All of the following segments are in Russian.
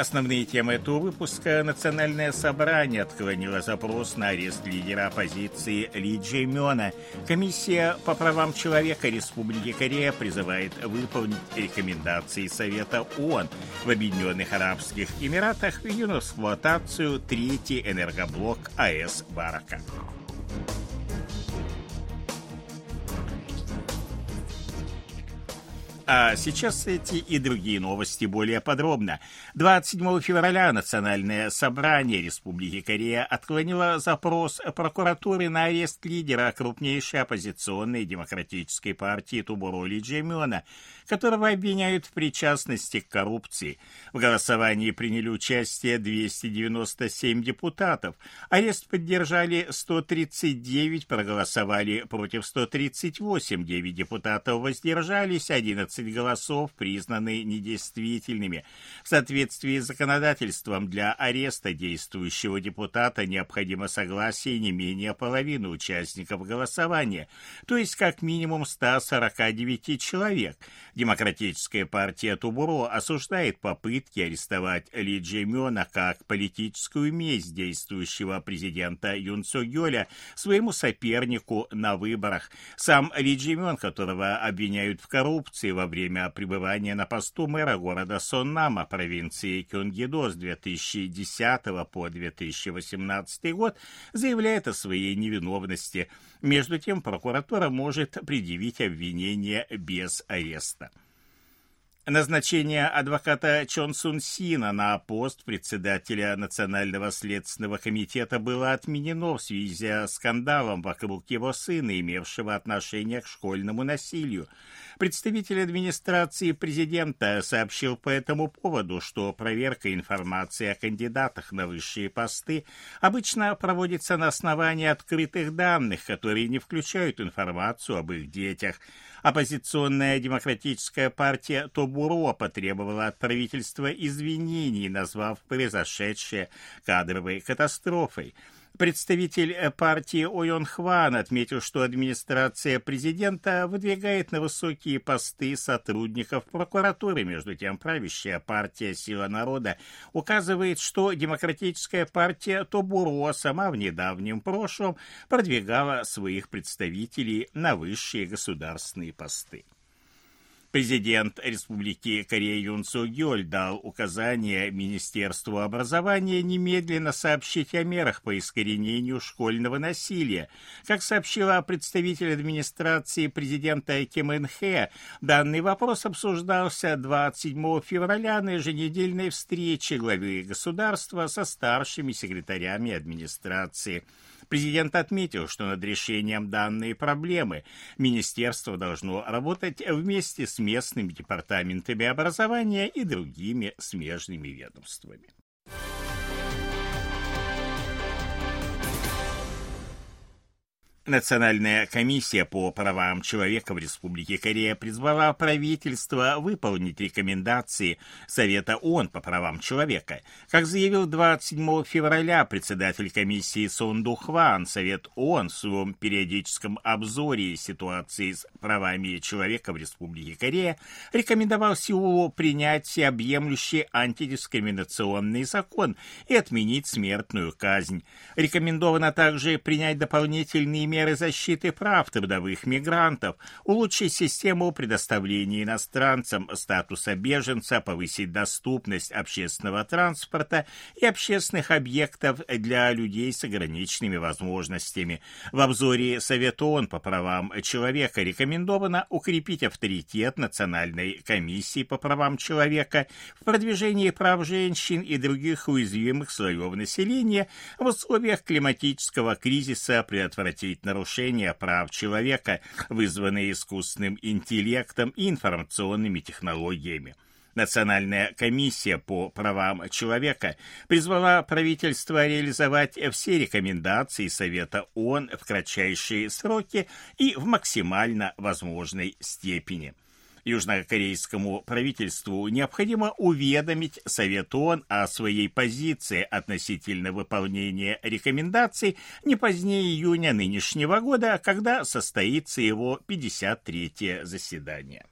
Основные темы этого выпуска Национальное собрание отклонило запрос на арест лидера оппозиции Ли Джеймена. Комиссия по правам человека Республики Корея призывает выполнить рекомендации Совета ООН в Объединенных Арабских Эмиратах введен в эксплуатацию третий энергоблок АЭС «Барака». А сейчас эти и другие новости более подробно. 27 февраля Национальное собрание Республики Корея отклонило запрос прокуратуры на арест лидера крупнейшей оппозиционной демократической партии Тубуро Ли Джемена, которого обвиняют в причастности к коррупции. В голосовании приняли участие 297 депутатов. Арест поддержали 139, проголосовали против 138, 9 депутатов воздержались, 11 20 голосов признаны недействительными. В соответствии с законодательством для ареста действующего депутата необходимо согласие не менее половины участников голосования, то есть как минимум 149 человек. Демократическая партия Тубуро осуждает попытки арестовать Ли Джеймена как политическую месть действующего президента Юн Су Гёля своему сопернику на выборах. Сам Ли Джеймен, которого обвиняют в коррупции во время пребывания на посту мэра города Соннама провинции Кюнгидо с 2010 по 2018 год, заявляет о своей невиновности. Между тем, прокуратура может предъявить обвинение без ареста. Назначение адвоката Чон Сун Сина на пост председателя Национального следственного комитета было отменено в связи с скандалом вокруг его сына, имевшего отношение к школьному насилию. Представитель администрации президента сообщил по этому поводу, что проверка информации о кандидатах на высшие посты обычно проводится на основании открытых данных, которые не включают информацию об их детях. Оппозиционная демократическая партия Тобуро потребовала от правительства извинений, назвав произошедшее кадровой катастрофой. Представитель э, партии Ойон Хван отметил, что администрация президента выдвигает на высокие посты сотрудников прокуратуры. Между тем, правящая партия «Сила народа» указывает, что демократическая партия Тобуро сама в недавнем прошлом продвигала своих представителей на высшие государственные посты. Президент Республики Корея Юн Су Гёль дал указание Министерству образования немедленно сообщить о мерах по искоренению школьного насилия. Как сообщила представитель администрации президента Ким Эн Хэ, данный вопрос обсуждался 27 февраля на еженедельной встрече главы государства со старшими секретарями администрации. Президент отметил, что над решением данной проблемы министерство должно работать вместе с местными департаментами образования и другими смежными ведомствами. Национальная комиссия по правам человека в Республике Корея призвала правительство выполнить рекомендации Совета ООН по правам человека. Как заявил 27 февраля председатель комиссии Сон Духван, Совет ООН в своем периодическом обзоре ситуации с правами человека в Республике Корея рекомендовал Сеулу принять всеобъемлющий антидискриминационный закон и отменить смертную казнь. Рекомендовано также принять дополнительные меры защиты прав трудовых мигрантов, улучшить систему предоставления иностранцам статуса беженца, повысить доступность общественного транспорта и общественных объектов для людей с ограниченными возможностями. В обзоре Совета ООН по правам человека рекомендовано укрепить авторитет Национальной комиссии по правам человека в продвижении прав женщин и других уязвимых слоев населения в условиях климатического кризиса, предотвратить нарушения прав человека, вызванные искусственным интеллектом и информационными технологиями. Национальная комиссия по правам человека призвала правительство реализовать все рекомендации Совета ООН в кратчайшие сроки и в максимально возможной степени. Южнокорейскому правительству необходимо уведомить Совет ООН о своей позиции относительно выполнения рекомендаций не позднее июня нынешнего года, когда состоится его 53-е заседание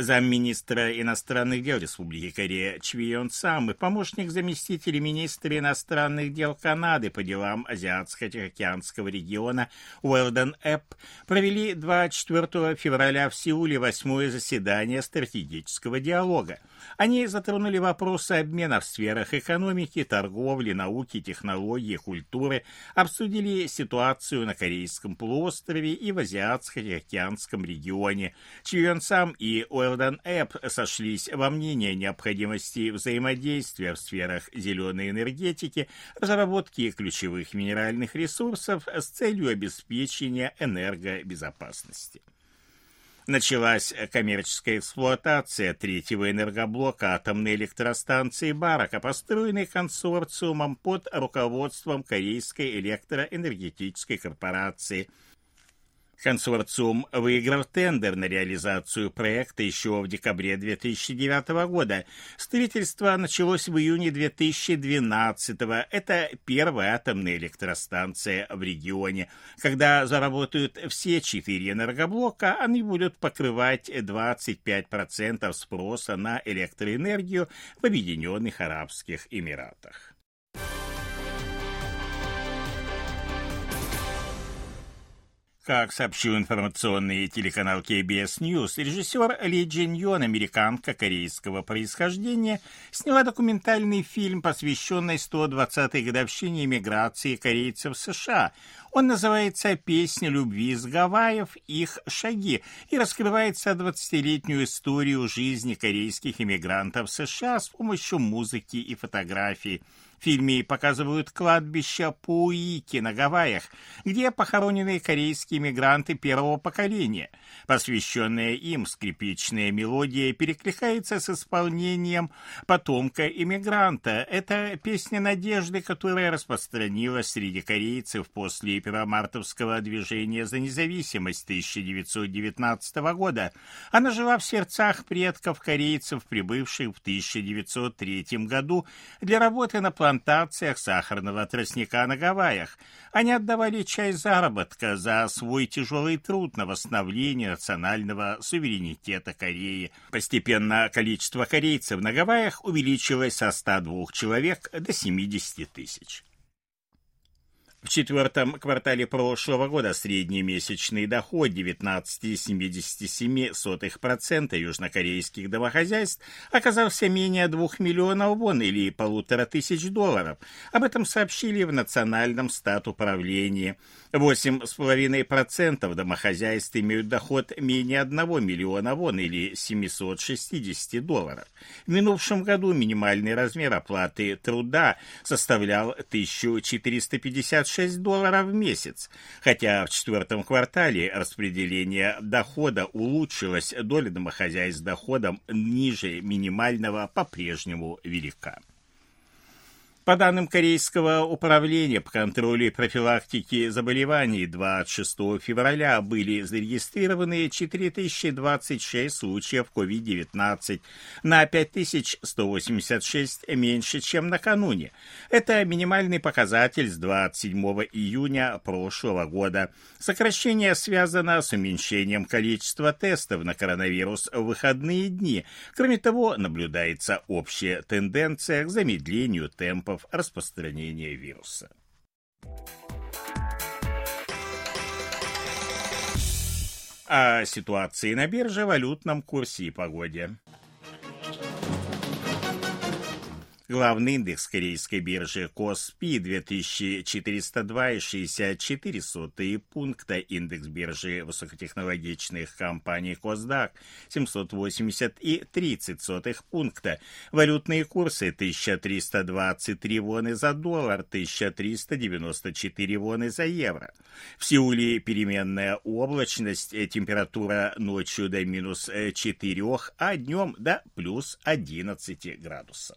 замминистра иностранных дел Республики Корея Чвион Сам и помощник заместителя министра иностранных дел Канады по делам Азиатско-Тихоокеанского региона Уэлден Эпп провели 24 февраля в Сеуле восьмое заседание стратегического диалога. Они затронули вопросы обмена в сферах экономики, торговли, науки, технологий, культуры, обсудили ситуацию на Корейском полуострове и в Азиатско-Тихоокеанском регионе. Чвион Сам и Уэлден Sheldon Эпп сошлись во мнении необходимости взаимодействия в сферах зеленой энергетики, разработки ключевых минеральных ресурсов с целью обеспечения энергобезопасности. Началась коммерческая эксплуатация третьего энергоблока атомной электростанции Барака, построенной консорциумом под руководством Корейской электроэнергетической корпорации – Консорциум выиграл тендер на реализацию проекта еще в декабре 2009 года. Строительство началось в июне 2012 -го. Это первая атомная электростанция в регионе. Когда заработают все четыре энергоблока, они будут покрывать 25% спроса на электроэнергию в Объединенных Арабских Эмиратах. Как сообщил информационный телеканал KBS News, режиссер Ли Джин Йон, американка корейского происхождения, сняла документальный фильм, посвященный 120-й годовщине эмиграции корейцев в США. Он называется «Песня любви из Гавайев. Их шаги» и раскрывается 20-летнюю историю жизни корейских эмигрантов в США с помощью музыки и фотографий. В фильме показывают кладбище Пуики на Гавайях, где похоронены корейские мигранты первого поколения. Посвященная им скрипичная мелодия перекликается с исполнением потомка иммигранта. Это песня надежды, которая распространилась среди корейцев после первомартовского движения за независимость 1919 года. Она жила в сердцах предков корейцев, прибывших в 1903 году для работы на планете плантациях сахарного тростника на Гавайях. Они отдавали часть заработка за свой тяжелый труд на восстановление национального суверенитета Кореи. Постепенно количество корейцев на Гавайях увеличилось со 102 человек до 70 тысяч. В четвертом квартале прошлого года средний месячный доход 19,77% южнокорейских домохозяйств оказался менее 2 миллионов вон или полутора тысяч долларов. Об этом сообщили в Национальном статуправлении. 8,5% домохозяйств имеют доход менее 1 миллиона вон или 760 долларов. В минувшем году минимальный размер оплаты труда составлял 1450 6 долларов в месяц, хотя в четвертом квартале распределение дохода улучшилось, доля домохозяйств с доходом ниже минимального по-прежнему велика. По данным Корейского управления по контролю и профилактике заболеваний, 26 февраля были зарегистрированы 4026 случаев COVID-19 на 5186 меньше, чем накануне. Это минимальный показатель с 27 июня прошлого года. Сокращение связано с уменьшением количества тестов на коронавирус в выходные дни. Кроме того, наблюдается общая тенденция к замедлению темпов сроков распространения вируса. О ситуации на бирже, валютном курсе и погоде. Главный индекс корейской биржи Коспи 2402,64 пункта, индекс биржи высокотехнологичных компаний Косдак 780,30 пункта, валютные курсы 1323 воны за доллар, 1394 воны за евро. В Сеуле переменная облачность, температура ночью до минус 4, а днем до плюс 11 градусов.